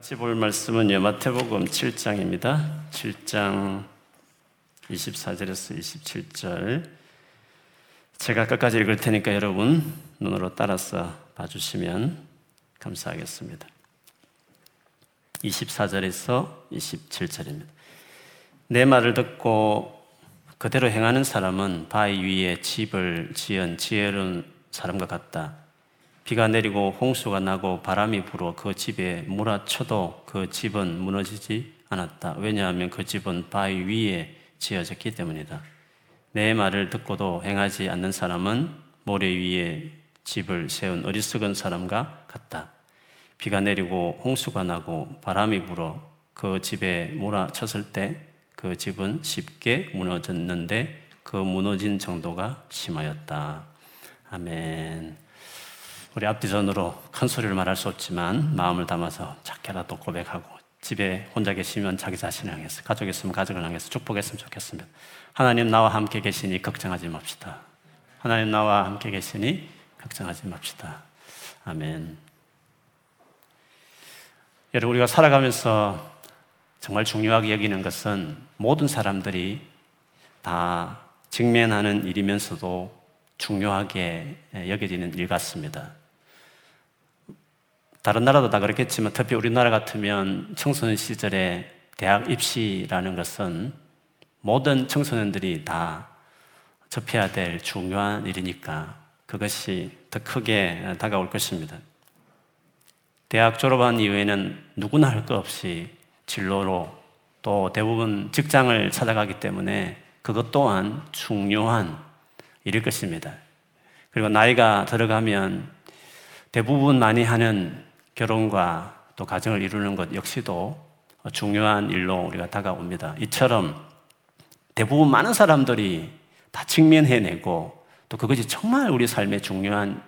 같이 볼 말씀은 마태복음 7장입니다. 7장 24절에서 27절. 제가 끝까지 읽을 테니까 여러분 눈으로 따라서 봐주시면 감사하겠습니다. 24절에서 27절입니다. 내 말을 듣고 그대로 행하는 사람은 바위 위에 집을 지은 지혜로운 사람과 같다. 비가 내리고 홍수가 나고 바람이 불어 그 집에 몰아쳐도 그 집은 무너지지 않았다. 왜냐하면 그 집은 바위 위에 지어졌기 때문이다. 내 말을 듣고도 행하지 않는 사람은 모래 위에 집을 세운 어리석은 사람과 같다. 비가 내리고 홍수가 나고 바람이 불어 그 집에 몰아쳤을 때 그 집은 쉽게 무너졌는데 그 무너진 정도가 심하였다. 아멘. 우리 앞뒤전으로 큰 소리를 말할 수 없지만 마음을 담아서 작게라도 고백하고 집에 혼자 계시면 자기 자신을 향해서 가족 있으면 가족을 향해서 축복했으면 좋겠습니다. 하나님 나와 함께 계시니 걱정하지 맙시다. 하나님 나와 함께 계시니 걱정하지 맙시다. 아멘. 여러분 우리가 살아가면서 정말 중요하게 여기는 것은 모든 사람들이 다 직면하는 일이면서도 중요하게 여겨지는 일 같습니다. 다른 나라도 다 그렇겠지만 특히 우리나라 같으면 청소년 시절에 대학 입시라는 것은 모든 청소년들이 다 접해야 될 중요한 일이니까 그것이 더 크게 다가올 것입니다. 대학 졸업한 이후에는 누구나 할 것 없이 진로로 또 대부분 직장을 찾아가기 때문에 그것 또한 중요한 일일 것입니다. 그리고 나이가 들어가면 대부분 많이 하는 결혼과 또 가정을 이루는 것 역시도 중요한 일로 우리가 다가옵니다. 이처럼 대부분 많은 사람들이 다 직면해내고 또 그것이 정말 우리 삶의 중요한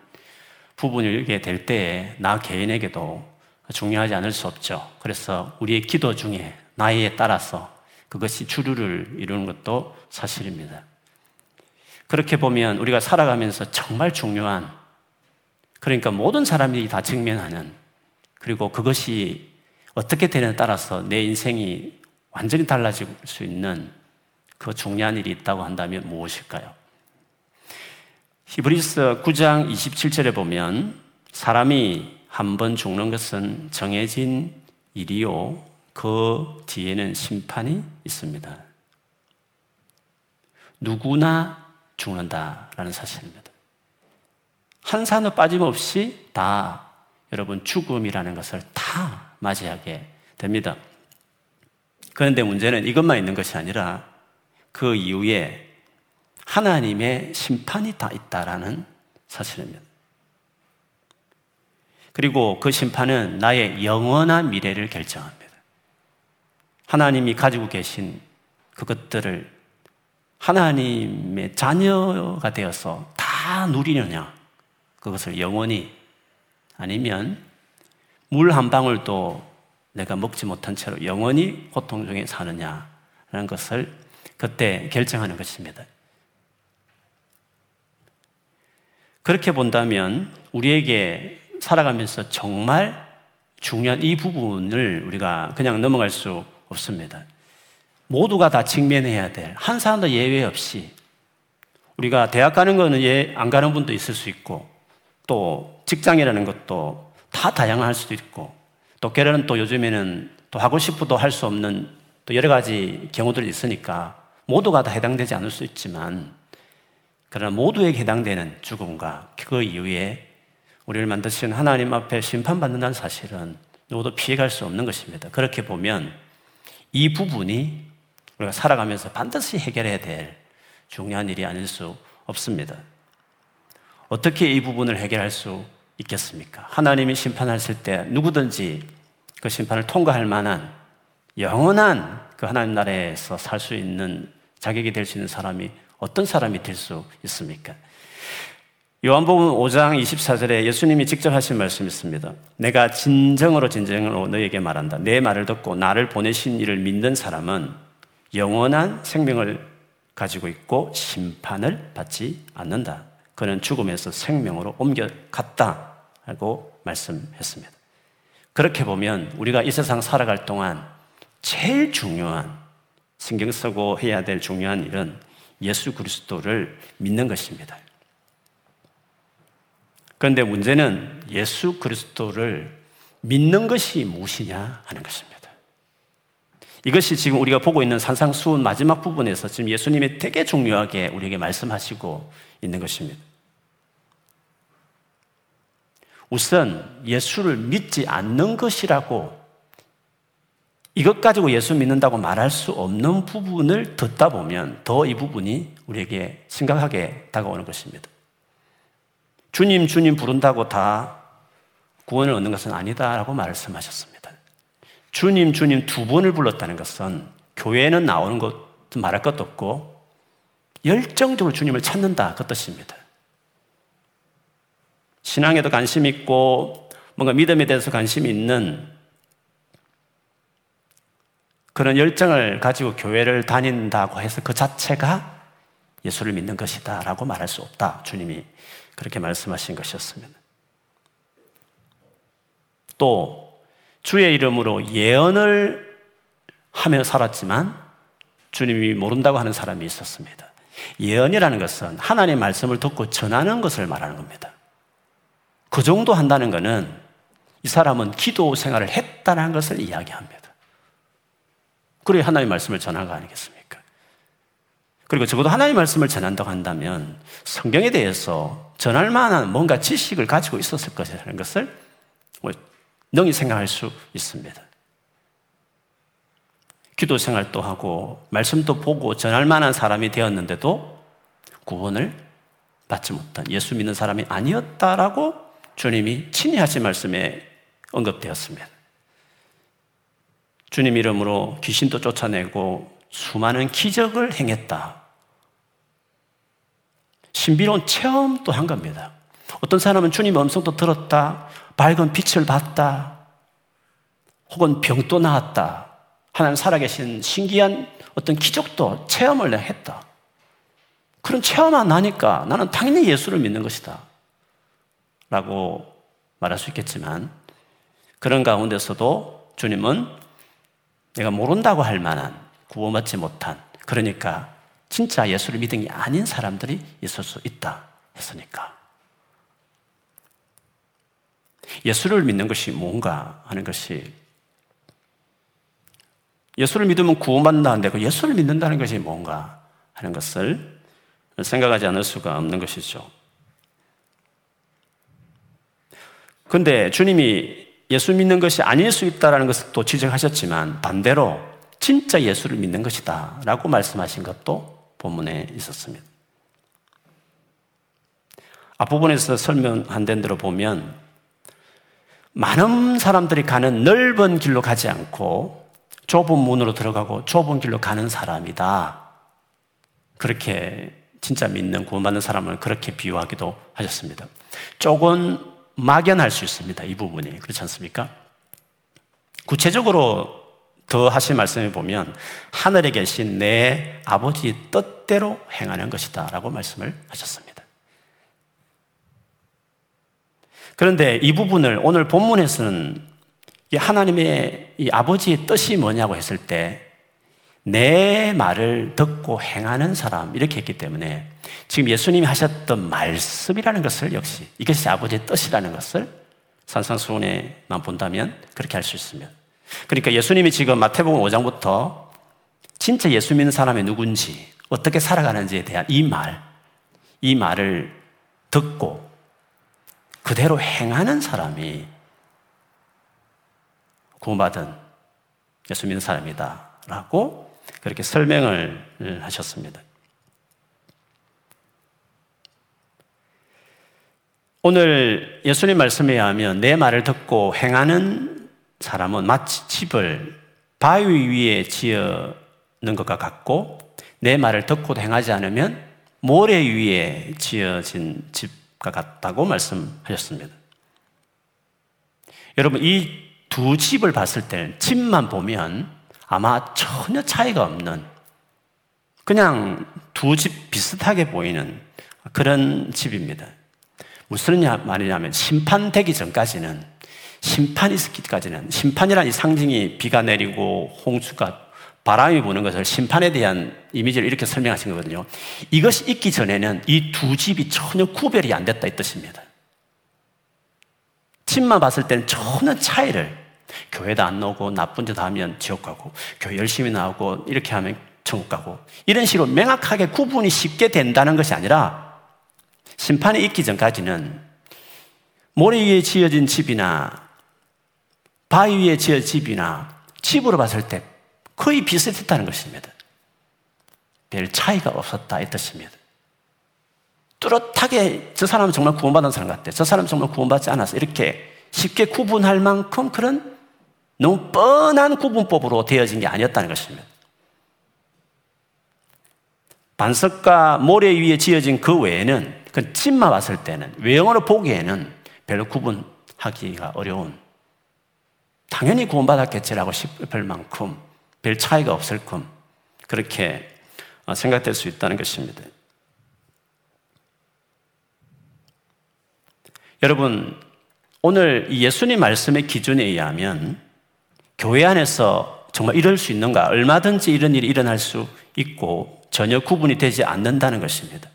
부분이게 될 때에 나 개인에게도 중요하지 않을 수 없죠. 그래서 우리의 기도 중에 나이에 따라서 그것이 주류를 이루는 것도 사실입니다. 그렇게 보면 우리가 살아가면서 정말 중요한 그러니까 모든 사람이 다 직면하는 그리고 그것이 어떻게 되느냐에 따라서 내 인생이 완전히 달라질 수 있는 그 중요한 일이 있다고 한다면 무엇일까요? 히브리스 9장 27절에 보면 사람이 한 번 죽는 것은 정해진 일이요. 그 뒤에는 심판이 있습니다. 누구나 죽는다라는 사실입니다. 한 산도 빠짐없이 다 여러분 죽음이라는 것을 다 맞이하게 됩니다. 그런데 문제는 이것만 있는 것이 아니라 그 이후에 하나님의 심판이 다 있다라는 사실입니다. 그리고 그 심판은 나의 영원한 미래를 결정합니다. 하나님이 가지고 계신 그것들을 하나님의 자녀가 되어서 다 누리느냐, 그것을 영원히 아니면 물 한 방울도 내가 먹지 못한 채로 영원히 고통 중에 사느냐라는 것을 그때 결정하는 것입니다. 그렇게 본다면 우리에게 살아가면서 정말 중요한 이 부분을 우리가 그냥 넘어갈 수 없습니다. 모두가 다 직면해야 될, 한 사람도 예외 없이 우리가 대학 가는 거는 예, 안 가는 분도 있을 수 있고 또 직장이라는 것도 다 다양할 수도 있고 또 결혼은 또 요즘에는 또 하고 싶어도 할 수 없는 또 여러 가지 경우들이 있으니까 모두가 다 해당되지 않을 수 있지만 그러나 모두에게 해당되는 죽음과 그 이후에 우리를 만드신 하나님 앞에 심판받는다는 사실은 누구도 피해갈 수 없는 것입니다. 그렇게 보면 이 부분이 우리가 살아가면서 반드시 해결해야 될 중요한 일이 아닐 수 없습니다. 어떻게 이 부분을 해결할 수 있겠습니까? 하나님이 심판하실 때 누구든지 그 심판을 통과할 만한 영원한 그 하나님 나라에서 살 수 있는 자격이 될 수 있는 사람이 어떤 사람이 될 수 있습니까? 요한복음 5장 24절에 예수님이 직접 하신 말씀이 있습니다. 내가 진정으로 진정으로 너에게 말한다. 내 말을 듣고 나를 보내신 이를 믿는 사람은 영원한 생명을 가지고 있고 심판을 받지 않는다. 그는 죽음에서 생명으로 옮겨갔다. 하고 말씀했습니다. 그렇게 보면 우리가 이 세상 살아갈 동안 제일 중요한 신경 쓰고 해야 될 중요한 일은 예수 그리스도를 믿는 것입니다. 그런데 문제는 예수 그리스도를 믿는 것이 무엇이냐 하는 것입니다. 이것이 지금 우리가 보고 있는 산상수훈 마지막 부분에서 지금 예수님이 되게 중요하게 우리에게 말씀하시고 있는 것입니다. 우선 예수를 믿지 않는 것이라고 이것 가지고 예수 믿는다고 말할 수 없는 부분을 듣다 보면 더 이 부분이 우리에게 심각하게 다가오는 것입니다. 주님, 주님 부른다고 다 구원을 얻는 것은 아니다라고 말씀하셨습니다. 주님, 주님 두 번을 불렀다는 것은 교회는 나오는 것 말할 것도 없고 열정적으로 주님을 찾는다 그 뜻입니다. 신앙에도 관심 있고 뭔가 믿음에 대해서 관심이 있는 그런 열정을 가지고 교회를 다닌다고 해서 그 자체가 예수를 믿는 것이다 라고 말할 수 없다. 주님이 그렇게 말씀하신 것이었습니다. 또 주의 이름으로 예언을 하며 살았지만 주님이 모른다고 하는 사람이 있었습니다. 예언이라는 것은 하나님의 말씀을 듣고 전하는 것을 말하는 겁니다. 그 정도 한다는 것은 이 사람은 기도 생활을 했다는 것을 이야기합니다. 그래야 하나님의 말씀을 전한 거 아니겠습니까? 그리고 적어도 하나님의 말씀을 전한다고 한다면 성경에 대해서 전할 만한 뭔가 지식을 가지고 있었을 것이라는 것을 뭐 능히 생각할 수 있습니다. 기도 생활도 하고 말씀도 보고 전할 만한 사람이 되었는데도 구원을 받지 못한 예수 믿는 사람이 아니었다라고 주님이 친히 하신 말씀에 언급되었습니다. 주님 이름으로 귀신도 쫓아내고 수많은 기적을 행했다. 신비로운 체험도 한 겁니다. 어떤 사람은 주님 음성도 들었다, 밝은 빛을 봤다, 혹은 병도 나았다. 하나님 살아계신 신기한 어떤 기적도 체험을 했다. 그런 체험만 나니까 나는 당연히 예수를 믿는 것이다. 라고 말할 수 있겠지만 그런 가운데서도 주님은 내가 모른다고 할 만한 구원받지 못한 그러니까 진짜 예수를 믿은 게 아닌 사람들이 있을 수 있다 했으니까 예수를 믿는 것이 뭔가 하는 것이 예수를 믿으면 구원받는다는데 그 예수를 믿는다는 것이 뭔가 하는 것을 생각하지 않을 수가 없는 것이죠. 근데 주님이 예수 믿는 것이 아닐 수 있다는 것을 또 지적하셨지만 반대로 진짜 예수를 믿는 것이다 라고 말씀하신 것도 본문에 있었습니다. 앞부분에서 설명한 대로 보면 많은 사람들이 가는 넓은 길로 가지 않고 좁은 문으로 들어가고 좁은 길로 가는 사람이다. 그렇게 진짜 믿는 구원받는 사람을 그렇게 비유하기도 하셨습니다. 조금 막연할 수 있습니다. 이 부분이. 그렇지 않습니까? 구체적으로 더 하신 말씀을 보면 하늘에 계신 내 아버지 뜻대로 행하는 것이다 라고 말씀을 하셨습니다. 그런데 이 부분을 오늘 본문에서는 이 하나님의 이 아버지의 뜻이 뭐냐고 했을 때 내 말을 듣고 행하는 사람 이렇게 했기 때문에 지금 예수님이 하셨던 말씀이라는 것을 역시 이것이 아버지의 뜻이라는 것을 산상수훈에만 본다면 그렇게 할 수 있습니다. 그러니까 예수님이 지금 마태복음 5장부터 진짜 예수 믿는 사람이 누군지 어떻게 살아가는지에 대한 이 말, 이 말을 듣고 그대로 행하는 사람이 구원받은 예수 믿는 사람이다. 라고 그렇게 설명을 하셨습니다. 오늘 예수님 말씀에 의하면 내 말을 듣고 행하는 사람은 마치 집을 바위 위에 지어는 것과 같고 내 말을 듣고 행하지 않으면 모래 위에 지어진 집과 같다고 말씀하셨습니다. 여러분, 이 두 집을 봤을 때는 집만 보면 아마 전혀 차이가 없는 그냥 두 집 비슷하게 보이는 그런 집입니다. 무슨 말이냐면 심판되기 전까지는 심판이 있기까지는 심판이라는 이 상징이 비가 내리고 홍수가 바람이 부는 것을 심판에 대한 이미지를 이렇게 설명하신 거거든요. 이것이 있기 전에는 이 두 집이 전혀 구별이 안 됐다 이 뜻입니다. 집만 봤을 때는 전혀 차이를 교회도 안 나오고 나쁜 짓 하면 지옥 가고 교회 열심히 나오고 이렇게 하면 천국 가고 이런 식으로 명확하게 구분이 쉽게 된다는 것이 아니라 심판이 있기 전까지는 모래 위에 지어진 집이나 바위 위에 지어진 집이나 집으로 봤을 때 거의 비슷했다는 것입니다. 별 차이가 없었다 이 뜻입니다. 뚜렷하게 저 사람은 정말 구원받은 사람 같대. 저 사람은 정말 구원받지 않았어. 이렇게 쉽게 구분할 만큼 그런 너무 뻔한 구분법으로 되어진 게 아니었다는 것입니다. 반석과 모래 위에 지어진 그 외에는 그 집만 봤을 때는 외형으로 보기에는 별로 구분하기가 어려운 당연히 구원받았겠지라고 싶을 만큼 별 차이가 없을 끔 그렇게 생각될 수 있다는 것입니다. 여러분, 오늘 예수님 말씀의 기준에 의하면 교회 안에서 정말 이럴 수 있는가? 얼마든지 이런 일이 일어날 수 있고 전혀 구분이 되지 않는다는 것입니다.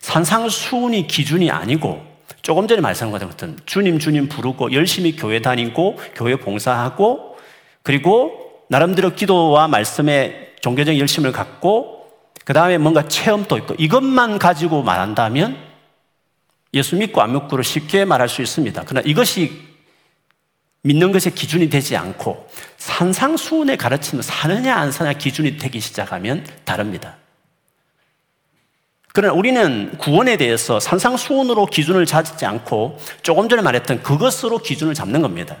산상수훈이 기준이 아니고 조금 전에 말씀한 것같은 주님 주님 부르고 열심히 교회 다니고 교회 봉사하고 그리고 나름대로 기도와 말씀에 종교적 열심을 갖고 그 다음에 뭔가 체험도 있고 이것만 가지고 말한다면 예수 믿고 안 믿고를 쉽게 말할 수 있습니다. 그러나 이것이 믿는 것의 기준이 되지 않고 산상수훈의 가르침을 사느냐 안 사느냐 기준이 되기 시작하면 다릅니다. 그러나 우리는 구원에 대해서 산상수훈으로 기준을 잡지 않고 조금 전에 말했던 그것으로 기준을 잡는 겁니다.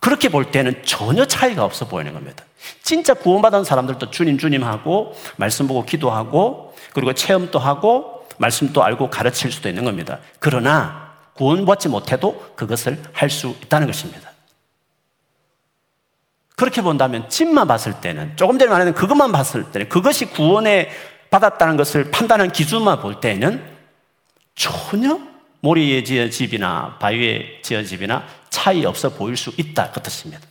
그렇게 볼 때는 전혀 차이가 없어 보이는 겁니다. 진짜 구원받은 사람들도 주님, 주님 하고, 말씀 보고 기도하고, 그리고 체험도 하고, 말씀도 알고 가르칠 수도 있는 겁니다. 그러나 구원받지 못해도 그것을 할 수 있다는 것입니다. 그렇게 본다면 집만 봤을 때는 조금 전에 말했던 그것만 봤을 때는 그것이 구원에 받았다는 것을 판단한 기준만 볼 때는 전혀 모리에 지어 집이나 바위에 지어 집이나 차이 없어 보일 수 있다 그 뜻입니다.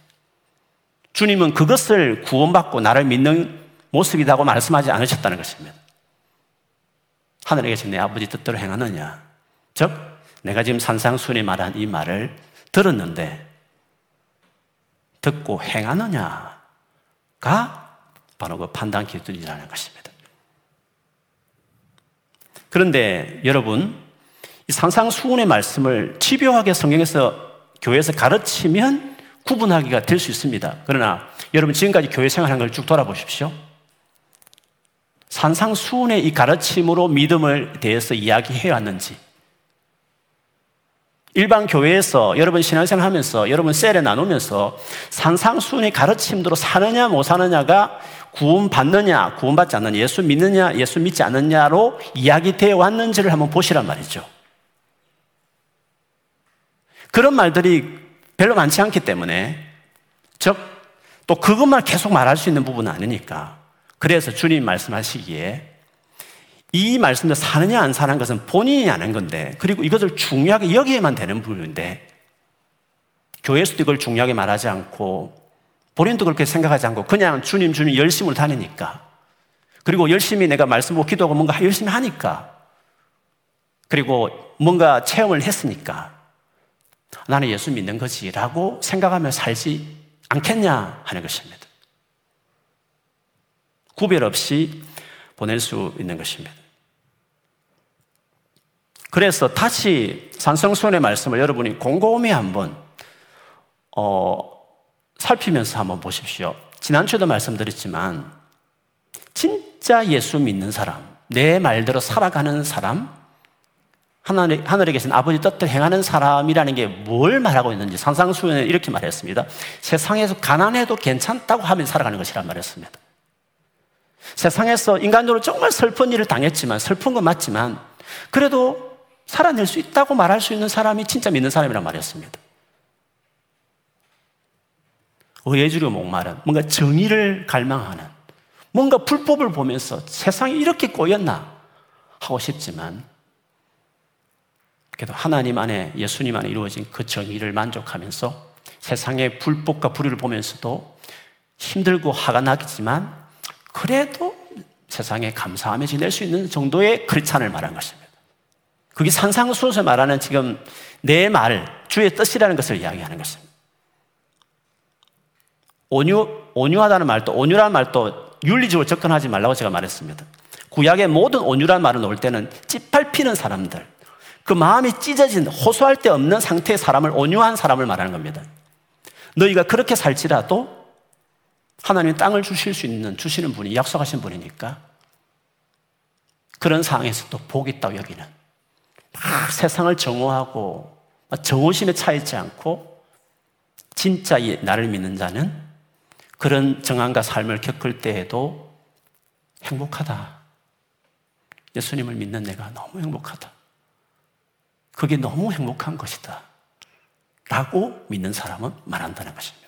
주님은 그것을 구원받고 나를 믿는 모습이라고 말씀하지 않으셨다는 것입니다. 하늘에 계신 내 아버지 뜻대로 행하느냐. 즉, 내가 지금 산상순이 말한 이 말을 들었는데 듣고 행하느냐가 바로 그 판단 기준이라는 것입니다. 그런데 여러분, 이 산상수훈의 말씀을 집요하게 성경에서 교회에서 가르치면 구분하기가 될 수 있습니다. 그러나 여러분 지금까지 교회 생활한 걸 쭉 돌아보십시오. 산상수훈의 이 가르침으로 믿음을 대해서 이야기해 왔는지 일반 교회에서 여러분 신앙생활 하면서 여러분 셀에 나누면서 산상순의 가르침대로 사느냐 못 사느냐가 구원 받느냐 구원 받지 않느냐 예수 믿느냐 예수 믿지 않느냐로 이야기 되어 왔는지를 한번 보시란 말이죠. 그런 말들이 별로 많지 않기 때문에 즉 또 그것만 계속 말할 수 있는 부분은 아니니까 그래서 주님 말씀하시기에 이 말씀대로 사느냐 안 사는 것은 본인이 아는 건데 그리고 이것을 중요하게 여기에만 되는 부분인데 교회에서도 이걸 중요하게 말하지 않고 본인도 그렇게 생각하지 않고 그냥 주님 주님 열심을 다니니까 그리고 열심히 내가 말씀 보고 기도하고 뭔가 열심히 하니까 그리고 뭔가 체험을 했으니까 나는 예수 믿는 거지라고 생각하며 살지 않겠냐 하는 것입니다. 구별 없이 보낼 수 있는 것입니다. 그래서 다시 산성수원의 말씀을 여러분이 곰곰이 한번 어, 살피면서 한번 보십시오. 지난주에도 말씀드렸지만 진짜 예수 믿는 사람, 내 말대로 살아가는 사람, 하늘에, 하늘에 계신 아버지 뜻대로 행하는 사람이라는 게 뭘 말하고 있는지 산상수원에 이렇게 말했습니다. 세상에서 가난해도 괜찮다고 하면 살아가는 것이란 말했습니다. 세상에서 인간적으로 정말 슬픈 일을 당했지만 슬픈 건 맞지만 그래도 살아낼 수 있다고 말할 수 있는 사람이 진짜 믿는 사람이란 말이었습니다. 의해주려 목마른, 뭔가 정의를 갈망하는, 뭔가 불법을 보면서 세상이 이렇게 꼬였나 하고 싶지만, 그래도 하나님 안에 예수님 안에 이루어진 그 정의를 만족하면서 세상의 불법과 불의를 보면서도 힘들고 화가 나겠지만 그래도 세상에 감사함에 지낼 수 있는 정도의 크리찬을 말한 것입니다. 그게 산상수에서 말하는 지금 내 말, 주의 뜻이라는 것을 이야기하는 것입니다. 온유, 온유하다는 말도, 온유라는 말도 윤리적으로 접근하지 말라고 제가 말했습니다. 구약의 모든 온유란 말을 놓을 때는 찌팔피는 사람들, 그 마음이 찢어진 호소할 데 없는 상태의 사람을 온유한 사람을 말하는 겁니다. 너희가 그렇게 살지라도 하나님이 땅을 주실 수 있는 주시는 분이 약속하신 분이니까 그런 상황에서도 복 있다고 여기는 세상을 정오하고 정오심에 차 있지 않고 진짜 나를 믿는 자는 그런 정황과 삶을 겪을 때에도 행복하다. 예수님을 믿는 내가 너무 행복하다. 그게 너무 행복한 것이다. 라고 믿는 사람은 말한다는 것입니다.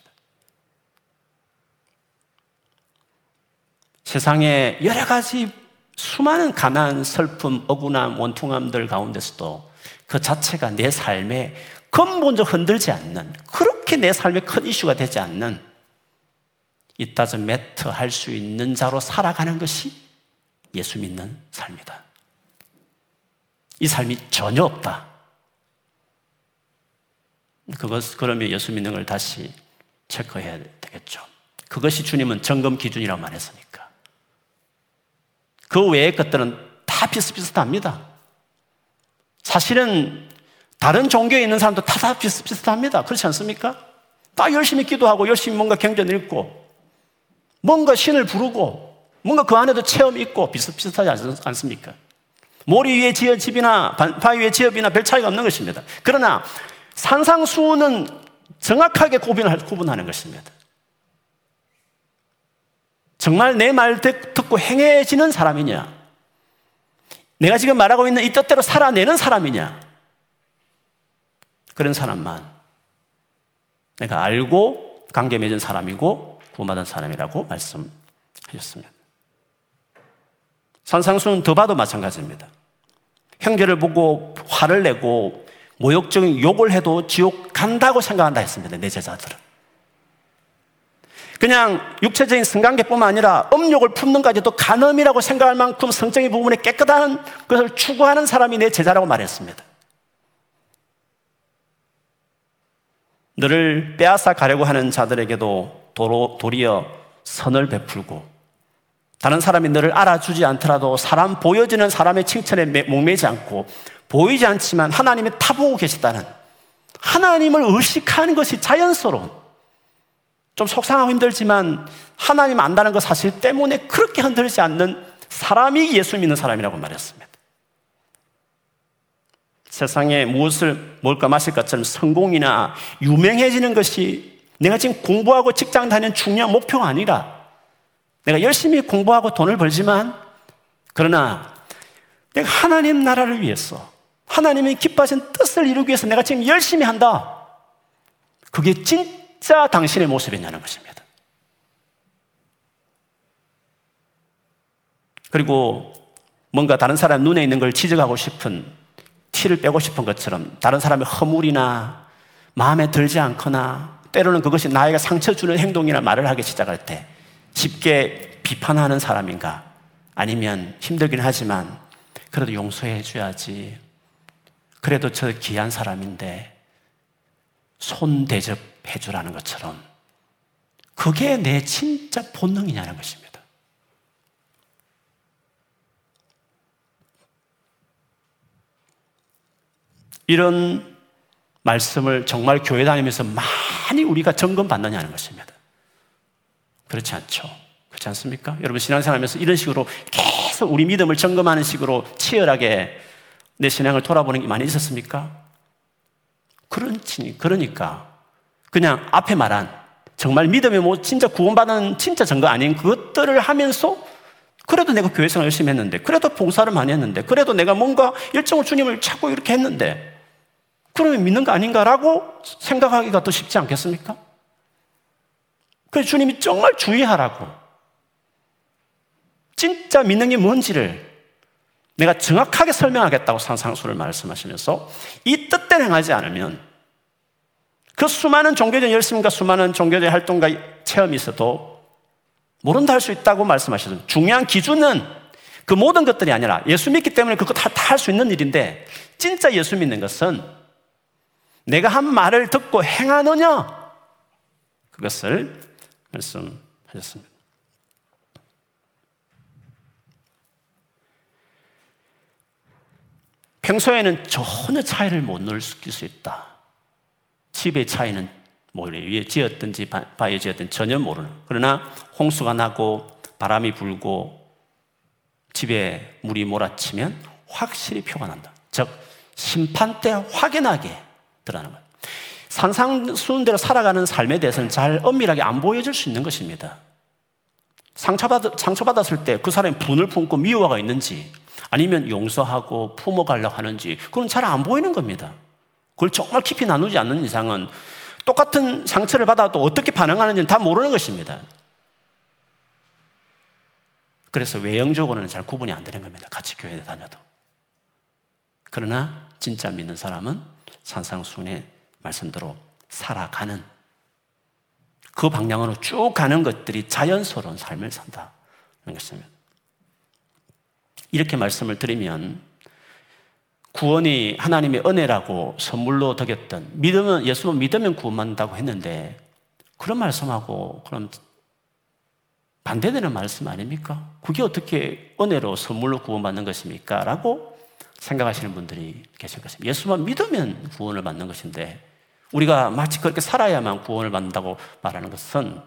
세상에 여러 가지 수많은 가난, 슬픔, 억울함, 원통함들 가운데서도 그 자체가 내 삶에 근본적 흔들지 않는, 그렇게 내 삶에 큰 이슈가 되지 않는, 이따서 매트 할 수 있는 자로 살아가는 것이 예수 믿는 삶이다. 이 삶이 전혀 없다. 그것, 그러면 예수 믿는 걸 다시 체크해야 되겠죠. 그것이 주님은 점검 기준이라고 말했으니까. 그 외의 것들은 다 비슷비슷합니다. 사실은 다른 종교에 있는 사람도 다, 다 비슷비슷합니다. 그렇지 않습니까? 다 열심히 기도하고 열심히 뭔가 경전 읽고 뭔가 신을 부르고 뭔가 그 안에도 체험이 있고 비슷비슷하지 않습니까? 모리 위에 지어 집이나 바위 위에 지업이나 별 차이가 없는 것입니다. 그러나 산상수는 정확하게 구분하는 것입니다. 정말 내 말 듣고 행해지는 사람이냐? 내가 지금 말하고 있는 이 뜻대로 살아내는 사람이냐? 그런 사람만 내가 알고 관계 맺은 사람이고 구원받은 사람이라고 말씀하셨습니다. 산상수는 더 봐도 마찬가지입니다. 형제를 보고 화를 내고 모욕적인 욕을 해도 지옥 간다고 생각한다 했습니다. 내 제자들은. 그냥 육체적인 성관계뿐만 아니라 음욕을 품는까지도 간음이라고 생각할 만큼 성적인 부분에 깨끗한 것을 추구하는 사람이 내 제자라고 말했습니다. 너를 빼앗아 가려고 하는 자들에게도 도로, 도리어 선을 베풀고 다른 사람이 너를 알아주지 않더라도 사람 보여지는 사람의 칭찬에 목매지 않고 보이지 않지만 하나님이 타보고 계시다는 하나님을 의식하는 것이 자연스러운 좀 속상하고 힘들지만 하나님 안다는 것 사실 때문에 그렇게 흔들지 않는 사람이 예수 믿는 사람이라고 말했습니다. 세상에 무엇을 먹을까 마실 것처럼 성공이나 유명해지는 것이 내가 지금 공부하고 직장 다니는 중요한 목표가 아니라 내가 열심히 공부하고 돈을 벌지만 그러나 내가 하나님 나라를 위해서 하나님의 기뻐하신 뜻을 이루기 위해서 내가 지금 열심히 한다. 그게 진 짜 당신의 모습이냐는 것입니다. 그리고 뭔가 다른 사람 눈에 있는 걸 지적하고 싶은 티를 빼고 싶은 것처럼 다른 사람의 허물이나 마음에 들지 않거나 때로는 그것이 나에게 상처 주는 행동이나 말을 하기 시작할 때 쉽게 비판하는 사람인가? 아니면 힘들긴 하지만 그래도 용서해 줘야지. 그래도 저 귀한 사람인데 손 대접 해 주라는 것처럼 그게 내 진짜 본능이냐는 것입니다. 이런 말씀을 정말 교회 다니면서 많이 우리가 점검 받느냐는 것입니다. 그렇지 않죠. 그렇지 않습니까? 여러분 신앙생활하면서 이런 식으로 계속 우리 믿음을 점검하는 식으로 치열하게 내 신앙을 돌아보는 게 많이 있었습니까? 그렇지, 그러니까 그냥 앞에 말한 정말 믿음이 뭐 진짜 구원받은 진짜 증거 아닌 그것들을 하면서 그래도 내가 교회 생활 열심히 했는데 그래도 봉사를 많이 했는데 그래도 내가 뭔가 일정을 주님을 찾고 이렇게 했는데 그러면 믿는 거 아닌가라고 생각하기가 더 쉽지 않겠습니까? 그래서 주님이 정말 주의하라고. 진짜 믿는 게 뭔지를 내가 정확하게 설명하겠다고 산상수를 말씀하시면서 이 뜻대로 행하지 않으면 그 수많은 종교적 열심과 수많은 종교적 활동과 체험이 있어도 모른다 할 수 있다고 말씀하셨어요. 중요한 기준은 그 모든 것들이 아니라 예수 믿기 때문에 그거 다할 수 있는 일인데 진짜 예수 믿는 것은 내가 한 말을 듣고 행하느냐 그것을 말씀하셨습니다. 평소에는 전혀 차이를 못 느낄 수 있다. 집의 차이는 모래 위에 지었든지 바위에 지었든지 전혀 모르는. 그러나 홍수가 나고 바람이 불고 집에 물이 몰아치면 확실히 표가 난다. 즉 심판 때 확연하게 드러나는 거예요. 산상수훈대로 살아가는 삶에 대해서는 잘 엄밀하게 안 보여줄 수 있는 것입니다. 상처받, 상처받았을 때 그 사람이 분을 품고 미워가 있는지 아니면 용서하고 품어가려고 하는지 그건 잘 안 보이는 겁니다. 그걸 정말 깊이 나누지 않는 이상은 똑같은 상처를 받아도 어떻게 반응하는지는 다 모르는 것입니다. 그래서 외형적으로는 잘 구분이 안 되는 겁니다. 같이 교회에 다녀도. 그러나 진짜 믿는 사람은 산상순의 말씀대로 살아가는 그 방향으로 쭉 가는 것들이 자연스러운 삶을 산다는 것입니다. 이렇게 말씀을 드리면 구원이 하나님의 은혜라고 선물로 덕였던 믿으면 예수는 믿으면 구원받는다고 했는데 그런 말씀하고 그럼 반대되는 말씀 아닙니까? 그게 어떻게 은혜로 선물로 구원받는 것입니까? 라고 생각하시는 분들이 계실 것입니다. 예수만 믿으면 구원을 받는 것인데 우리가 마치 그렇게 살아야만 구원을 받는다고 말하는 것은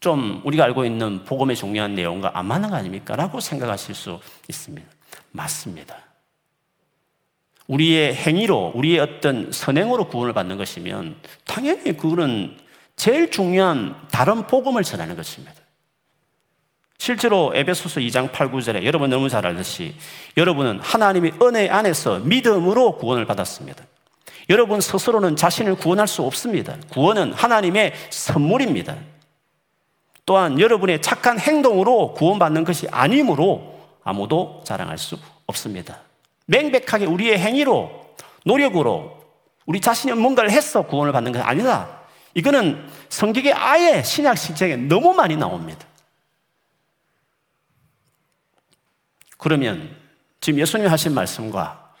좀 우리가 알고 있는 복음의 중요한 내용과 안 맞는 거 아닙니까? 라고 생각하실 수 있습니다. 맞습니다. 우리의 행위로, 우리의 어떤 선행으로 구원을 받는 것이면 당연히 그거는 제일 중요한 다른 복음을 전하는 것입니다. 실제로 에베소서 2장 8, 9절에 여러분 너무 잘 알듯이 여러분은 하나님의 은혜 안에서 믿음으로 구원을 받았습니다. 여러분 스스로는 자신을 구원할 수 없습니다. 구원은 하나님의 선물입니다. 또한 여러분의 착한 행동으로 구원받는 것이 아니므로 아무도 자랑할 수 없습니다. 맹백하게 우리의 행위로, 노력으로 우리 자신이 뭔가를 해서 구원을 받는 것이 아니다. 이거는 성경에 아예 신약 시장에 너무 많이 나옵니다. 그러면 지금 예수님 하신 말씀과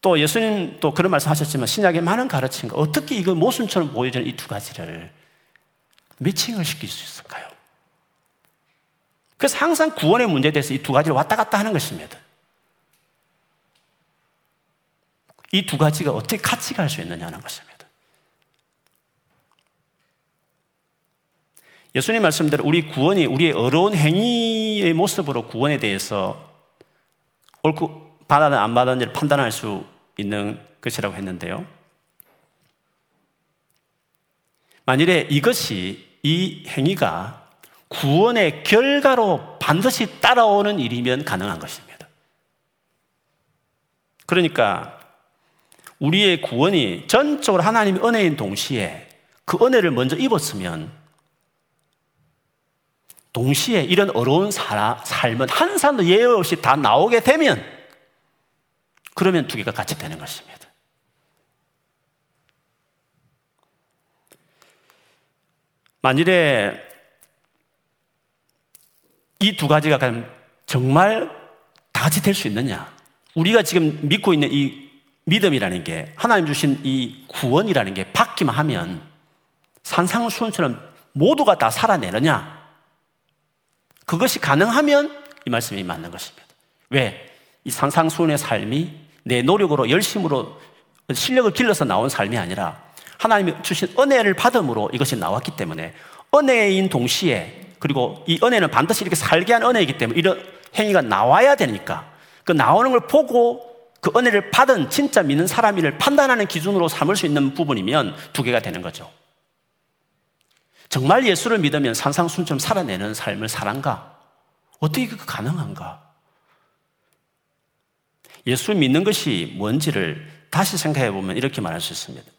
또 예수님 또 그런 말씀 하셨지만 신약에 많은 가르침과 어떻게 이거 모순처럼 보여지는 이 두 가지를 매칭을 시킬 수 있을까요? 그래서 항상 구원의 문제에 대해서 이 두 가지를 왔다 갔다 하는 것입니다. 이 두 가지가 어떻게 같이 갈 수 있느냐는 것입니다. 예수님 말씀대로 우리 구원이 우리의 어려운 행위의 모습으로 구원에 대해서 옳고 받아든 안 받았는지를 판단할 수 있는 것이라고 했는데요. 만일에 이것이 이 행위가 구원의 결과로 반드시 따라오는 일이면 가능한 것입니다. 그러니까 우리의 구원이 전적으로 하나님의 은혜인 동시에 그 은혜를 먼저 입었으면 동시에 이런 어려운 사 삶은 한 사람도 예외 없이 다 나오게 되면 그러면 두 개가 같이 되는 것입니다. 만일에 이 두 가지가 정말 다 같이 될 수 있느냐? 우리가 지금 믿고 있는 이 믿음이라는 게 하나님 주신 이 구원이라는 게 받기만 하면 산상수훈처럼 모두가 다 살아내느냐? 그것이 가능하면 이 말씀이 맞는 것입니다. 왜? 이 산상수훈의 삶이 내 노력으로 열심으로 실력을 길러서 나온 삶이 아니라 하나님이 주신 은혜를 받음으로 이것이 나왔기 때문에 은혜인 동시에 그리고 이 은혜는 반드시 이렇게 살게 한 은혜이기 때문에 이런 행위가 나와야 되니까 그 나오는 걸 보고 그 은혜를 받은 진짜 믿는 사람이를 판단하는 기준으로 삼을 수 있는 부분이면 두 개가 되는 거죠. 정말 예수를 믿으면 산상순처럼 살아내는 삶을 살한가? 어떻게 그 가능한가? 예수 믿는 것이 뭔지를 다시 생각해 보면 이렇게 말할 수 있습니다.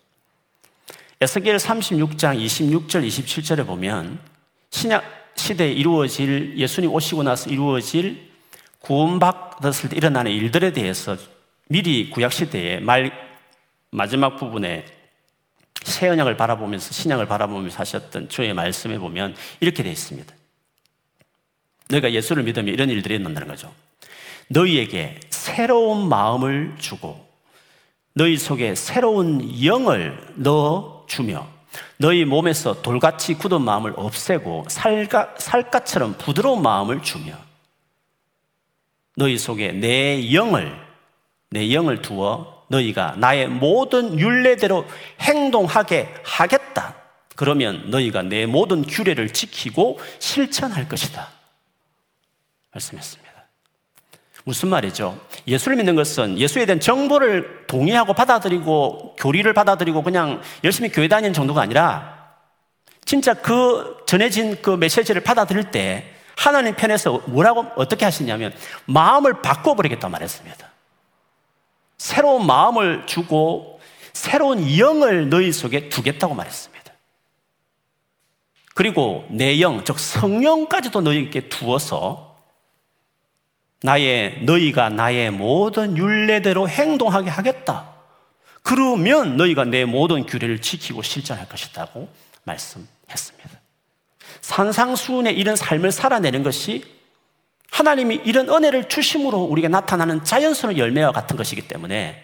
에스겔 36장 26절 27절에 보면 신약 시대에 이루어질 예수님 오시고 나서 이루어질 구원받았을 때 일어나는 일들에 대해서 미리 구약시대에 말, 마지막 부분에 새 언약을 바라보면서 신약을 바라보면서 하셨던 주의 말씀에 보면 이렇게 되어 있습니다. 너희가 예수를 믿으면 이런 일들이 있는다는 거죠. 너희에게 새로운 마음을 주고 너희 속에 새로운 영을 넣어 주며 너희 몸에서 돌같이 굳은 마음을 없애고 살가, 살갗처럼 부드러운 마음을 주며 너희 속에 내 영을 내 영을 두어 너희가 나의 모든 윤례대로 행동하게 하겠다. 그러면 너희가 내 모든 규례를 지키고 실천할 것이다. 말씀했습니다. 무슨 말이죠? 예수를 믿는 것은 예수에 대한 정보를 동의하고 받아들이고 교리를 받아들이고 그냥 열심히 교회 다니는 정도가 아니라 진짜 그 전해진 그 메시지를 받아들일 때 하나님 편에서 뭐라고 어떻게 하시냐면 마음을 바꿔버리겠다 말했습니다. 새로운 마음을 주고 새로운 영을 너희 속에 두겠다고 말했습니다. 그리고 내 영, 즉 성령까지도 너희에게 두어서 나의 너희가 나의 모든 윤례대로 행동하게 하겠다. 그러면 너희가 내 모든 규례를 지키고 실천할 것이다고 말씀했습니다. 산상수훈의 이런 삶을 살아내는 것이 하나님이 이런 은혜를 주심으로 우리가 나타나는 자연스러운 열매와 같은 것이기 때문에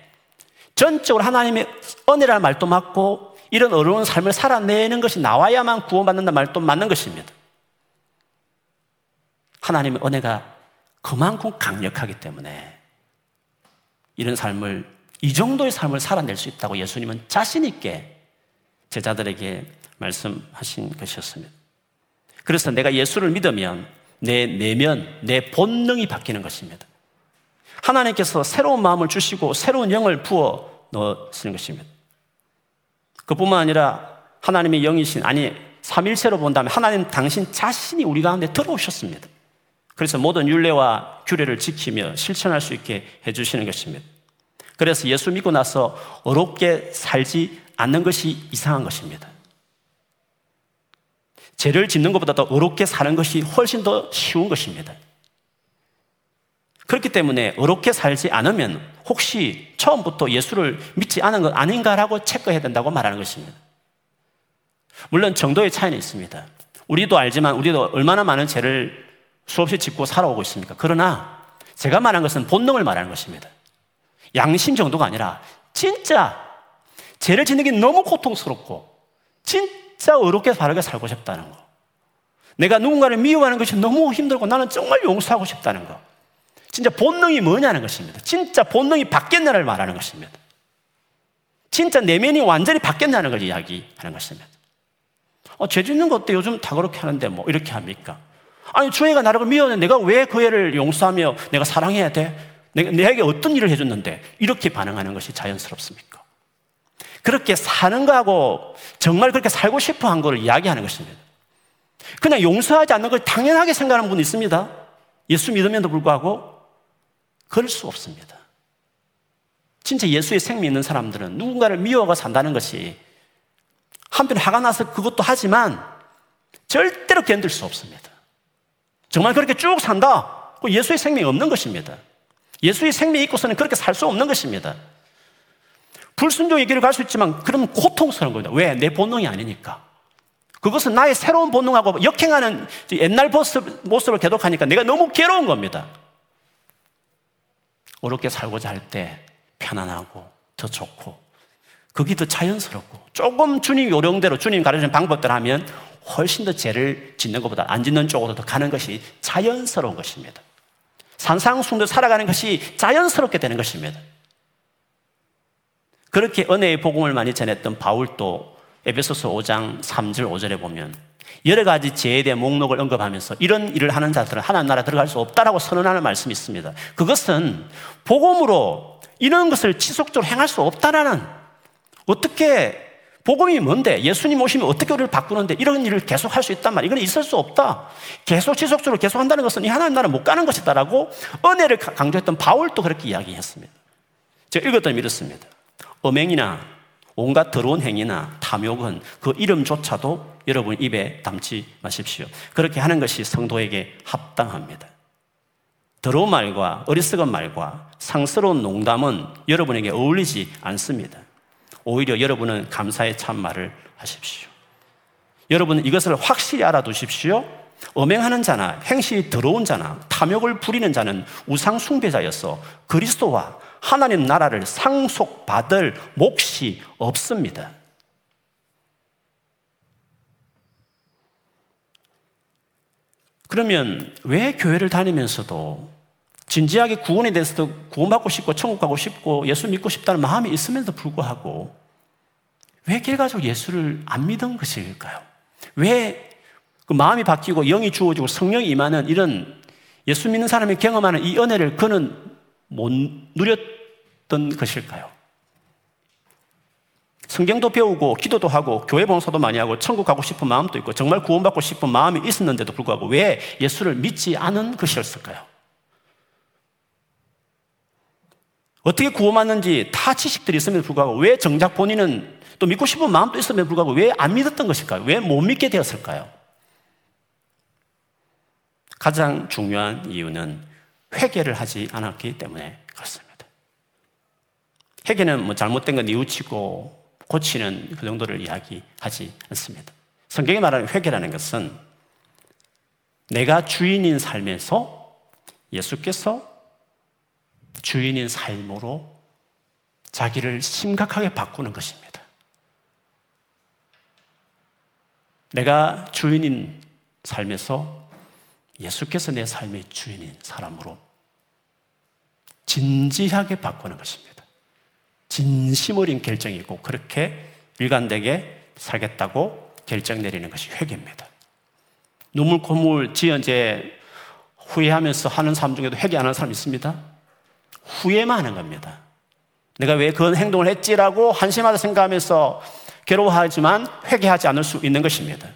전적으로 하나님의 은혜라는 말도 맞고 이런 어려운 삶을 살아내는 것이 나와야만 구원받는다는 말도 맞는 것입니다. 하나님의 은혜가 그만큼 강력하기 때문에 이런 삶을 이 정도의 삶을 살아낼 수 있다고 예수님은 자신 있게 제자들에게 말씀하신 것이었습니다. 그래서 내가 예수를 믿으면 내 내면, 내 본능이 바뀌는 것입니다. 하나님께서 새로운 마음을 주시고 새로운 영을 부어 넣으시는 것입니다. 그뿐만 아니라 하나님의 영이신, 아니, 삼일체로 본다면 하나님 당신 자신이 우리 가운데 들어오셨습니다. 그래서 모든 윤례와 규례를 지키며 실천할 수 있게 해주시는 것입니다. 그래서 예수 믿고 나서 어렵게 살지 않는 것이 이상한 것입니다. 죄를 짓는 것보다 더 어렵게 사는 것이 훨씬 더 쉬운 것입니다. 그렇기 때문에 어렵게 살지 않으면 혹시 처음부터 예수를 믿지 않은 것 아닌가라고 체크해야 된다고 말하는 것입니다. 물론 정도의 차이는 있습니다. 우리도 알지만 우리도 얼마나 많은 죄를 수없이 짓고 살아오고 있습니까? 그러나 제가 말한 것은 본능을 말하는 것입니다. 양심 정도가 아니라 진짜 죄를 짓는 게 너무 고통스럽고 진 짜 어렵게 바르게 살고 싶다는 거. 내가 누군가를 미워하는 것이 너무 힘들고 나는 정말 용서하고 싶다는 거. 진짜 본능이 뭐냐는 것입니다. 진짜 본능이 바뀌었냐를 말하는 것입니다. 진짜 내면이 완전히 바뀌었냐는 걸 이야기하는 것입니다. 어, 죄 짓는 것도 요즘 다 그렇게 하는데 뭐 이렇게 합니까? 아니, 주 애가 나를 미워하는데 내가 왜 그 애를 용서하며 내가 사랑해야 돼? 내가, 내게 어떤 일을 해줬는데 이렇게 반응하는 것이 자연스럽습니까? 그렇게 사는 거하고 정말 그렇게 살고 싶어 한 거를 이야기하는 것입니다. 그냥 용서하지 않는 걸 당연하게 생각하는 분이 있습니다. 예수 믿으면도 불구하고 그럴 수 없습니다. 진짜 예수의 생명 있는 사람들은 누군가를 미워가 산다는 것이 한편 화가 나서 그것도 하지만 절대로 견딜 수 없습니다. 정말 그렇게 쭉 산다? 예수의 생명이 없는 것입니다. 예수의 생명이 있고서는 그렇게 살 수 없는 것입니다. 불순종의 길을 갈 수 있지만 그럼 고통스러운 겁니다. 왜? 내 본능이 아니니까. 그것은 나의 새로운 본능하고 역행하는 옛날 모습, 모습을 계속하니까 내가 너무 괴로운 겁니다. 어렵게 살고자 할 때 편안하고 더 좋고 그게 더 자연스럽고 조금 주님 요령대로 주님 가르치는 방법대로 하면 훨씬 더 죄를 짓는 것보다 안 짓는 쪽으로 더 가는 것이 자연스러운 것입니다. 산상순도 살아가는 것이 자연스럽게 되는 것입니다. 그렇게 은혜의 복음을 많이 전했던 바울도 에베소서 5장 3절 5절에 보면 여러 가지 죄에 대한 목록을 언급하면서 이런 일을 하는 자들은 하나님 나라 들어갈 수 없다라고 선언하는 말씀이 있습니다. 그것은 복음으로 이런 것을 지속적으로 행할 수 없다라는 어떻게 복음이 뭔데? 예수님 오시면 어떻게 우리를 바꾸는데 이런 일을 계속 할 수 있단 말이야. 이건 있을 수 없다. 계속 지속적으로 계속 한다는 것은 이 하나님 나라 못 가는 것이다라고 은혜를 강조했던 바울도 그렇게 이야기했습니다. 제가 읽었더니 이렇습니다. 음행이나 온갖 더러운 행위나 탐욕은 그 이름조차도 여러분 입에 담지 마십시오. 그렇게 하는 것이 성도에게 합당합니다. 더러운 말과 어리석은 말과 상스러운 농담은 여러분에게 어울리지 않습니다. 오히려 여러분은 감사의 참말을 하십시오. 여러분은 이것을 확실히 알아두십시오. 엄행하는 자나 행실이 더러운 자나 탐욕을 부리는 자는 우상 숭배자여서 그리스도와 하나님 나라를 상속받을 몫이 없습니다. 그러면 왜 교회를 다니면서도 진지하게 구원에 대해서도 구원받고 싶고 천국 가고 싶고 예수 믿고 싶다는 마음이 있음에도 불구하고 왜 결과적으로 예수를 안 믿은 것일까요? 왜 그 마음이 바뀌고 영이 주어지고 성령이 임하는 이런 예수 믿는 사람이 경험하는 이 은혜를 그는 못 누렸던 것일까요? 성경도 배우고 기도도 하고 교회 봉사도 많이 하고 천국 가고 싶은 마음도 있고 정말 구원받고 싶은 마음이 있었는데도 불구하고 왜 예수를 믿지 않은 것이었을까요? 어떻게 구원받는지 다 지식들이 있음에도 불구하고 왜 정작 본인은 또 믿고 싶은 마음도 있음에도 불구하고 왜 안 믿었던 것일까요? 왜 못 믿게 되었을까요? 가장 중요한 이유는 회개를 하지 않았기 때문에 그렇습니다. 회개는 뭐 잘못된 건 뉘우치고 고치는 그 정도를 이야기하지 않습니다. 성경이 말하는 회개라는 것은 내가 주인인 삶에서 예수께서 주인인 삶으로 자기를 심각하게 바꾸는 것입니다. 내가 주인인 삶에서 예수께서 내 삶의 주인인 사람으로 진지하게 바꾸는 것입니다. 진심 어린 결정이고 그렇게 일관되게 살겠다고 결정 내리는 것이 회개입니다. 눈물 콧물 지연제 후회하면서 하는 사람 중에도 회개 안 하는 사람 있습니다. 후회만 하는 겁니다. 내가 왜 그런 행동을 했지라고 한심하다 생각하면서 괴로워하지만 회개하지 않을 수 있는 것입니다.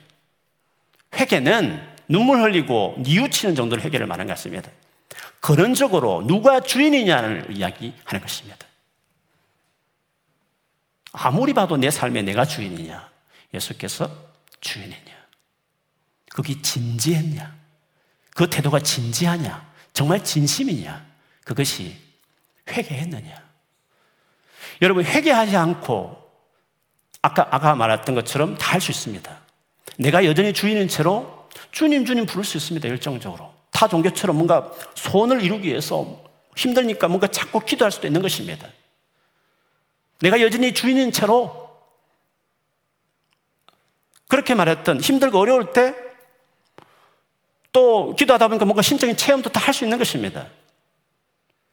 회개는 눈물 흘리고 뉘우치는 정도로 회개를 말하는 것 같습니다. 근원적으로 누가 주인이냐를 이야기하는 것입니다. 아무리 봐도 내 삶에 내가 주인이냐, 예수께서 주인이냐, 그게 진지했냐, 그 태도가 진지하냐, 정말 진심이냐, 그것이 회개했느냐? 여러분, 회개하지 않고 아까, 아까 말했던 것처럼 다 할 수 있습니다. 내가 여전히 주인인 채로 주님, 주님 부를 수 있습니다. 열정적으로. 타 종교처럼 뭔가 소원을 이루기 위해서 힘드니까 뭔가 자꾸 기도할 수도 있는 것입니다. 내가 여전히 주인인 채로 그렇게 말했던 힘들고 어려울 때 또 기도하다 보니까 뭔가 신적인 체험도 다 할 수 있는 것입니다.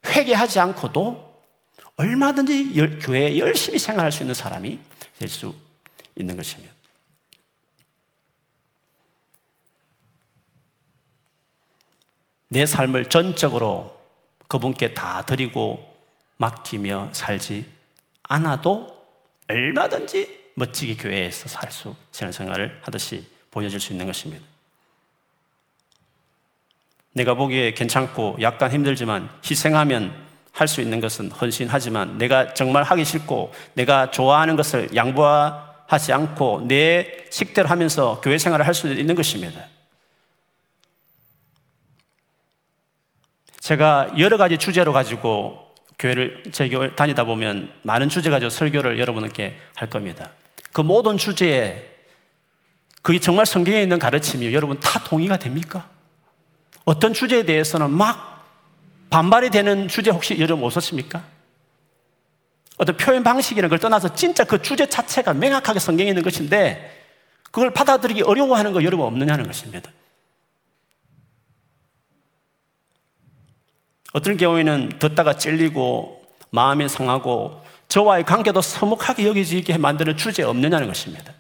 회개하지 않고도 얼마든지 교회에 열심히 생활할 수 있는 사람이 될 수 있는 것입니다. 내 삶을 전적으로 그분께 다 드리고 맡기며 살지 않아도 얼마든지 멋지게 교회에서 살 수, 생활을 하듯이 보여줄 수 있는 것입니다. 내가 보기에 괜찮고 약간 힘들지만 희생하면 할 수 있는 것은 헌신하지만 내가 정말 하기 싫고 내가 좋아하는 것을 양보하지 않고 내 식대로 하면서 교회 생활을 할 수 있는 것입니다. 제가 여러 가지 주제로 가지고 교회를 제 교회 다니다 보면 많은 주제 가지고 설교를 여러분께 할 겁니다. 그 모든 주제에 그게 정말 성경에 있는 가르침이 여러분 다 동의가 됩니까? 어떤 주제에 대해서는 막 반발이 되는 주제 혹시 여러분 없었습니까? 어떤 표현 방식이라는 걸 떠나서 진짜 그 주제 자체가 명확하게 성경에 있는 것인데 그걸 받아들이기 어려워하는 거 여러분 없느냐는 것입니다. 어떤 경우에는 듣다가 찔리고 마음이 상하고 저와의 관계도 서먹하게 여기지게 만드는 주제 없느냐는 것입니다.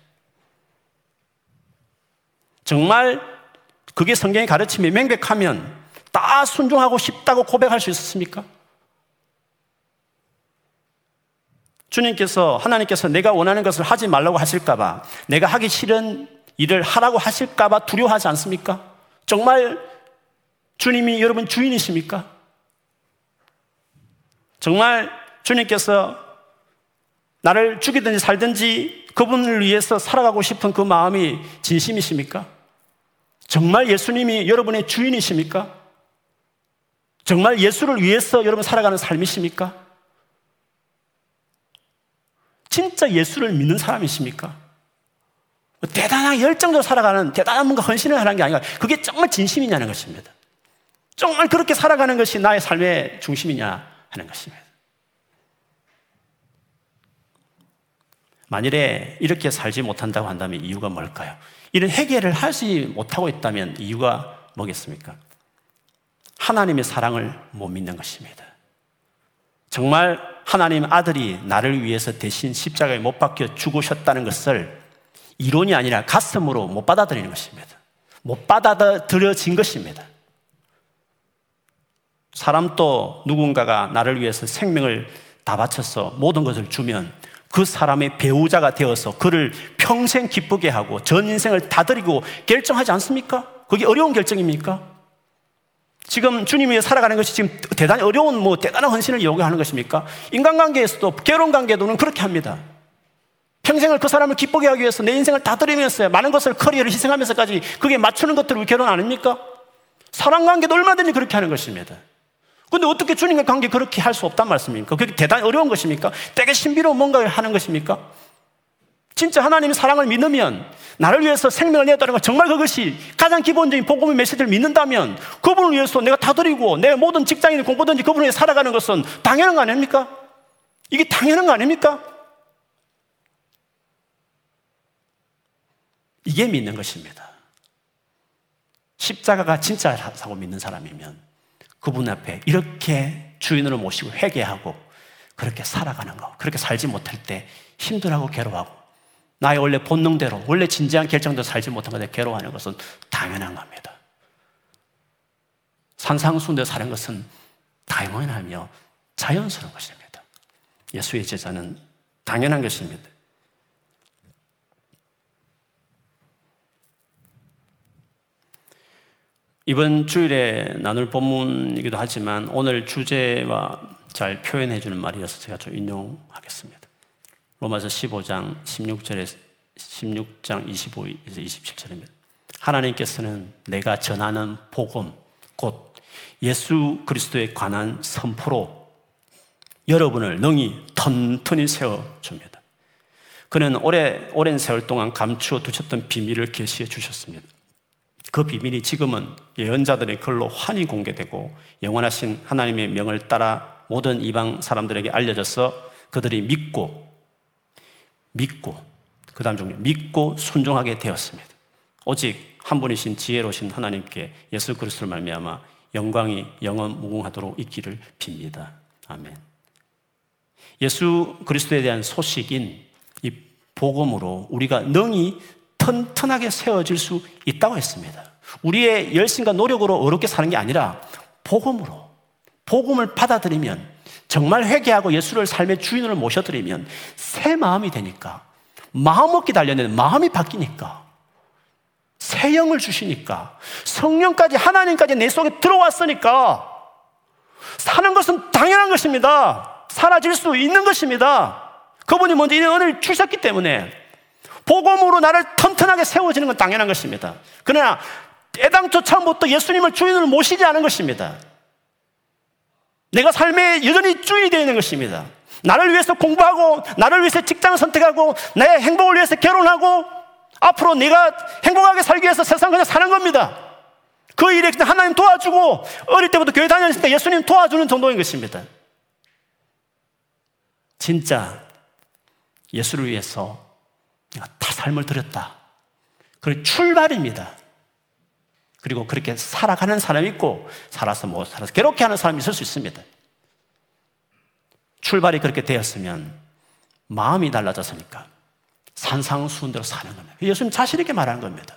정말 그게 성경의 가르침이 명백하면 다 순종하고 싶다고 고백할 수 있었습니까? 주님께서, 하나님께서 내가 원하는 것을 하지 말라고 하실까봐, 내가 하기 싫은 일을 하라고 하실까봐 두려워하지 않습니까? 정말 주님이 여러분 주인이십니까? 정말 주님께서 나를 죽이든지 살든지 그분을 위해서 살아가고 싶은 그 마음이 진심이십니까? 정말 예수님이 여러분의 주인이십니까? 정말 예수를 위해서 여러분 살아가는 삶이십니까? 진짜 예수를 믿는 사람이십니까? 뭐 대단한 열정적으로 살아가는 대단한 뭔가 헌신을 하는 게 아니라 그게 정말 진심이냐는 것입니다. 정말 그렇게 살아가는 것이 나의 삶의 중심이냐 하는 것입니다. 만일에 이렇게 살지 못한다고 한다면 이유가 뭘까요? 이런 해결을 하지 못하고 있다면 이유가 뭐겠습니까? 하나님의 사랑을 못 믿는 것입니다. 정말 하나님 아들이 나를 위해서 대신 십자가에 못 박혀 죽으셨다는 것을 이론이 아니라 가슴으로 못 받아들이는 것입니다. 못 받아들여진 것입니다. 사람도 누군가가 나를 위해서 생명을 다 바쳐서 모든 것을 주면 그 사람의 배우자가 되어서 그를 평생 기쁘게 하고 전 인생을 다 드리고 결정하지 않습니까? 그게 어려운 결정입니까? 지금 주님이 살아가는 것이 지금 대단히 어려운 뭐 대단한 헌신을 요구하는 것입니까? 인간관계에서도 결혼 관계도는 그렇게 합니다. 평생을 그 사람을 기쁘게 하기 위해서 내 인생을 다 드리면서 많은 것을 커리어를 희생하면서까지 그게 맞추는 것들을 결혼 아닙니까? 사랑 관계도 얼마든지 그렇게 하는 것입니다. 근데 어떻게 주님과 관계 그렇게 할 수 없단 말씀입니까? 그게 대단히 어려운 것입니까? 되게 신비로운 뭔가를 하는 것입니까? 진짜 하나님의 사랑을 믿으면 나를 위해서 생명을 내었다는 것 정말 그것이 가장 기본적인 복음의 메시지를 믿는다면 그분을 위해서 내가 다 드리고 내 모든 직장인 공부든지 그분을 위해 살아가는 것은 당연한 거 아닙니까? 이게 당연한 거 아닙니까? 이게 믿는 것입니다. 십자가가 진짜라고 믿는 사람이면 그분 앞에 이렇게 주인으로 모시고 회개하고 그렇게 살아가는 거. 그렇게 살지 못할 때 힘들하고 괴로워하고 나의 원래 본능대로 원래 진지한 결정도 살지 못한 것에 괴로워하는 것은 당연한 겁니다. 산상수훈대 사는 것은 당연하며 자연스러운 것입니다. 예수의 제자는 당연한 것입니다. 이번 주일에 나눌 본문이기도 하지만 오늘 주제와 잘 표현해 주는 말이어서 제가 좀 인용하겠습니다. 로마서 15장 16절에 16장 25에서 27절입니다. 하나님께서는 내가 전하는 복음 곧 예수 그리스도에 관한 선포로 여러분을 능히 튼튼히 세워 줍니다. 그는 오래 오랜 세월 동안 감추어 두셨던 비밀을 계시해 주셨습니다. 그 비밀이 지금은 예언자들의 글로 환히 공개되고 영원하신 하나님의 명을 따라 모든 이방 사람들에게 알려져서 그들이 믿고 믿고 그 다음 종류 믿고 순종하게 되었습니다. 오직 한 분이신 지혜로우신 하나님께 예수 그리스도를 말미암아 영광이 영원 무궁하도록 있기를 빕니다. 아멘. 예수 그리스도에 대한 소식인 이 복음으로 우리가 능히 튼튼하게 세워질 수 있다고 했습니다. 우리의 열심과 노력으로 어렵게 사는 게 아니라 복음으로 복음을 받아들이면 정말 회개하고 예수를 삶의 주인으로 모셔드리면 새 마음이 되니까 마음 먹기 단련되는 마음이 바뀌니까 새 영을 주시니까 성령까지 하나님까지 내 속에 들어왔으니까 사는 것은 당연한 것입니다. 사라질 수 있는 것입니다. 그분이 먼저 이 은혜를 주셨기 때문에 복음으로 나를 튼튼하게 세워지는 건 당연한 것입니다. 그러나 애당초 처음부터 예수님을 주인으로 모시지 않은 것입니다. 내가 삶에 여전히 주인이 되어 있는 것입니다. 나를 위해서 공부하고, 나를 위해서 직장을 선택하고, 내 행복을 위해서 결혼하고, 앞으로 내가 행복하게 살기 위해서 세상 그냥 사는 겁니다. 그 일에 하나님 도와주고, 어릴 때부터 교회 다녔을 때 예수님 도와주는 정도인 것입니다. 진짜 예수를 위해서 내가 다 삶을 들였다. 그 출발입니다. 그리고 그렇게 살아가는 사람이 있고 살아서 못 살아서 괴롭게 하는 사람이 있을 수 있습니다. 출발이 그렇게 되었으면 마음이 달라졌으니까 산상수훈대로 사는 겁니다. 예수님 자신 있게 말하는 겁니다.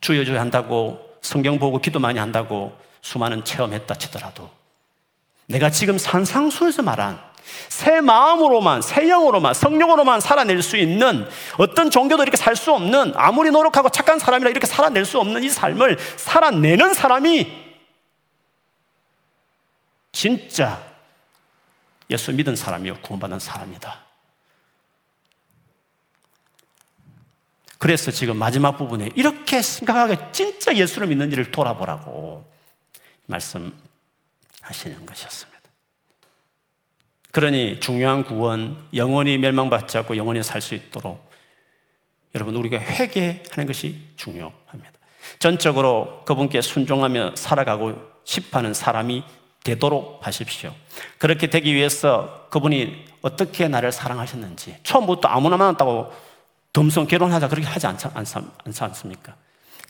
주여 주여 한다고 성경 보고 기도 많이 한다고 수많은 체험했다 치더라도 내가 지금 산상수에서 말한 새 마음으로만, 새 영으로만, 성령으로만 살아낼 수 있는 어떤 종교도 이렇게 살 수 없는 아무리 노력하고 착한 사람이라 이렇게 살아낼 수 없는 이 삶을 살아내는 사람이 진짜 예수 믿은 사람이요, 구원받은 사람이다. 그래서 지금 마지막 부분에 이렇게 심각하게 진짜 예수를 믿는지를 돌아보라고 말씀 하시는 것이었습니다. 그러니 중요한 구원, 영원히 멸망받지 않고 영원히 살 수 있도록 여러분 우리가 회개하는 것이 중요합니다. 전적으로 그분께 순종하며 살아가고 싶어하는 사람이 되도록 하십시오. 그렇게 되기 위해서 그분이 어떻게 나를 사랑하셨는지 처음부터 아무나 만났다고 덤성 결혼하자 그렇게 하지 않지, 않습니까?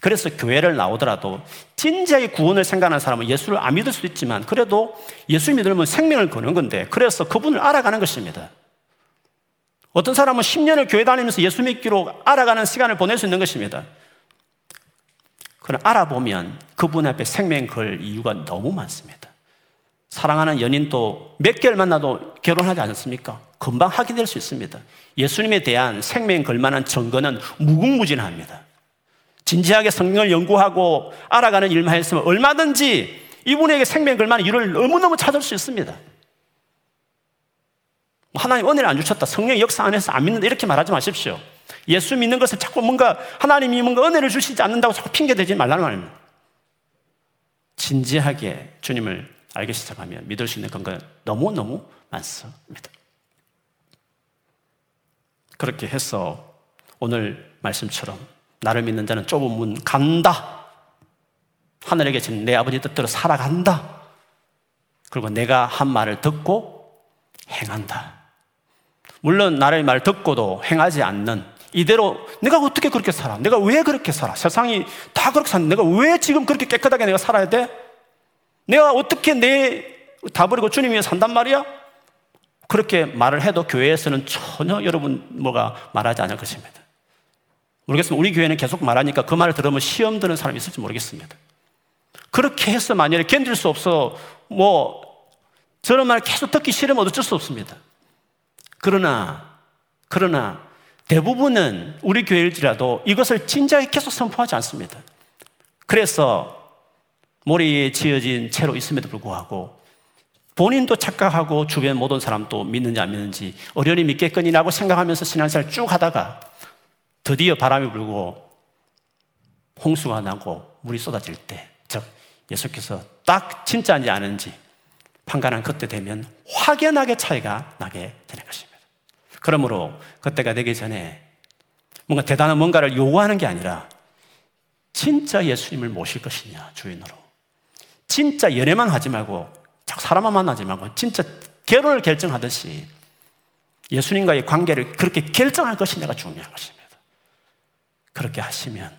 그래서 교회를 나오더라도 진지하게 구원을 생각하는 사람은 예수를 안 믿을 수도 있지만 그래도 예수 믿으면 생명을 거는 건데 그래서 그분을 알아가는 것입니다. 어떤 사람은 10년을 교회 다니면서 예수 믿기로 알아가는 시간을 보낼 수 있는 것입니다. 그럼 알아보면 그분 앞에 생명 걸 이유가 너무 많습니다. 사랑하는 연인도 몇 개월 만나도 결혼하지 않습니까? 금방 하게 될 수 있습니다. 예수님에 대한 생명 걸 만한 증거는 무궁무진합니다. 진지하게 성경을 연구하고 알아가는 일만 했으면 얼마든지 이분에게 생명 걸만한 이유를 너무너무 찾을 수 있습니다. 하나님 은혜를 안 주셨다. 성령 역사 안에서 안 믿는다. 이렇게 말하지 마십시오. 예수 믿는 것을 자꾸 뭔가 하나님이 뭔가 은혜를 주시지 않는다고 자꾸 핑계대지 말라는 말입니다. 진지하게 주님을 알기 시작하면 믿을 수 있는 근거가 너무너무 많습니다. 그렇게 해서 오늘 말씀처럼 나를 믿는 자는 좁은 문 간다. 하늘에 계신 내 아버지 뜻대로 살아간다. 그리고 내가 한 말을 듣고 행한다. 물론 나의 말 듣고도 행하지 않는 이대로 내가 어떻게 그렇게 살아? 내가 왜 그렇게 살아? 세상이 다 그렇게 사는 내가 왜 지금 그렇게 깨끗하게 내가 살아야 돼? 내가 어떻게 내 다 버리고 주님 위해 산단 말이야? 그렇게 말을 해도 교회에서는 전혀 여러분 뭐가 말하지 않을 것입니다. 모르겠습니다. 우리 교회는 계속 말하니까 그 말을 들으면 시험 드는 사람이 있을지 모르겠습니다. 그렇게 해서 만약에 견딜 수 없어, 뭐, 저런 말 계속 듣기 싫으면 어쩔 수 없습니다. 그러나, 그러나, 대부분은 우리 교회일지라도 이것을 진작에 계속 선포하지 않습니다. 그래서 머리에 지어진 채로 있음에도 불구하고 본인도 착각하고 주변 모든 사람도 믿는지 안 믿는지 어련히 믿겠거니라고 생각하면서 신앙생활 쭉 하다가 드디어 바람이 불고 홍수가 나고 물이 쏟아질 때, 즉 예수께서 딱 진짜인지 아닌지 판단한 그때 되면 확연하게 차이가 나게 되는 것입니다. 그러므로 그때가 되기 전에 뭔가 대단한 뭔가를 요구하는 게 아니라 진짜 예수님을 모실 것이냐 주인으로 진짜 연애만 하지 말고 사람만 만나지 말고 진짜 결혼을 결정하듯이 예수님과의 관계를 그렇게 결정할 것이 내가 중요한 것입니다. 그렇게 하시면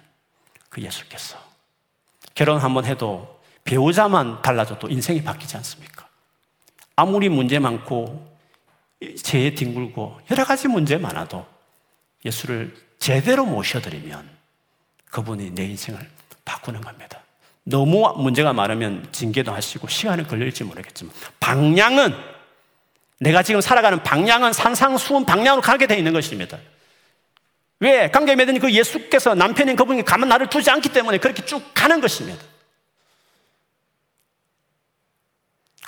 그 예수께서 결혼 한번 해도 배우자만 달라져도 인생이 바뀌지 않습니까? 아무리 문제 많고 죄에 뒹굴고 여러 가지 문제 많아도 예수를 제대로 모셔드리면 그분이 내 인생을 바꾸는 겁니다. 너무 문제가 많으면 징계도 하시고 시간이 걸릴지 모르겠지만 방향은 내가 지금 살아가는 방향은 산상수훈 방향으로 가게 되어 있는 것입니다. 왜? 관계 맺은 그 예수께서 남편인 그분이 가만 나를 두지 않기 때문에 그렇게 쭉 가는 것입니다.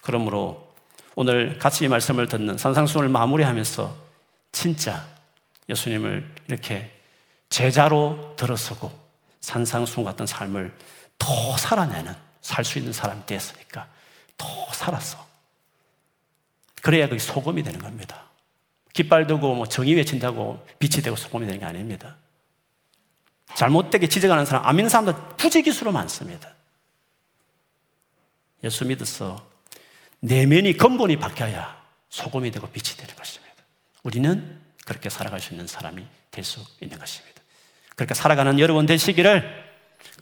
그러므로 오늘 같이 이 말씀을 듣는 산상순을 마무리하면서 진짜 예수님을 이렇게 제자로 들어서고 산상순 같은 삶을 더 살아내는 살 수 있는 사람이 됐으니까 더 살았어. 그래야 그게 소금이 되는 겁니다. 깃발 두고 뭐 정의 외친다고 빛이 되고 소금이 되는 게 아닙니다. 잘못되게 지적하는 사람, 안 믿는 사람들 부지기수로 많습니다. 예수 믿어서 내면이 근본이 바뀌어야 소금이 되고 빛이 되는 것입니다. 우리는 그렇게 살아갈 수 있는 사람이 될 수 있는 것입니다. 그렇게 살아가는 여러분 되시기를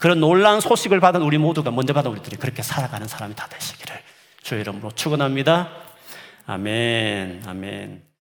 그런 놀라운 소식을 받은 우리 모두가 먼저 받은 우리들이 그렇게 살아가는 사람이 다 되시기를 주의 이름으로 축원합니다. 아멘. 아멘.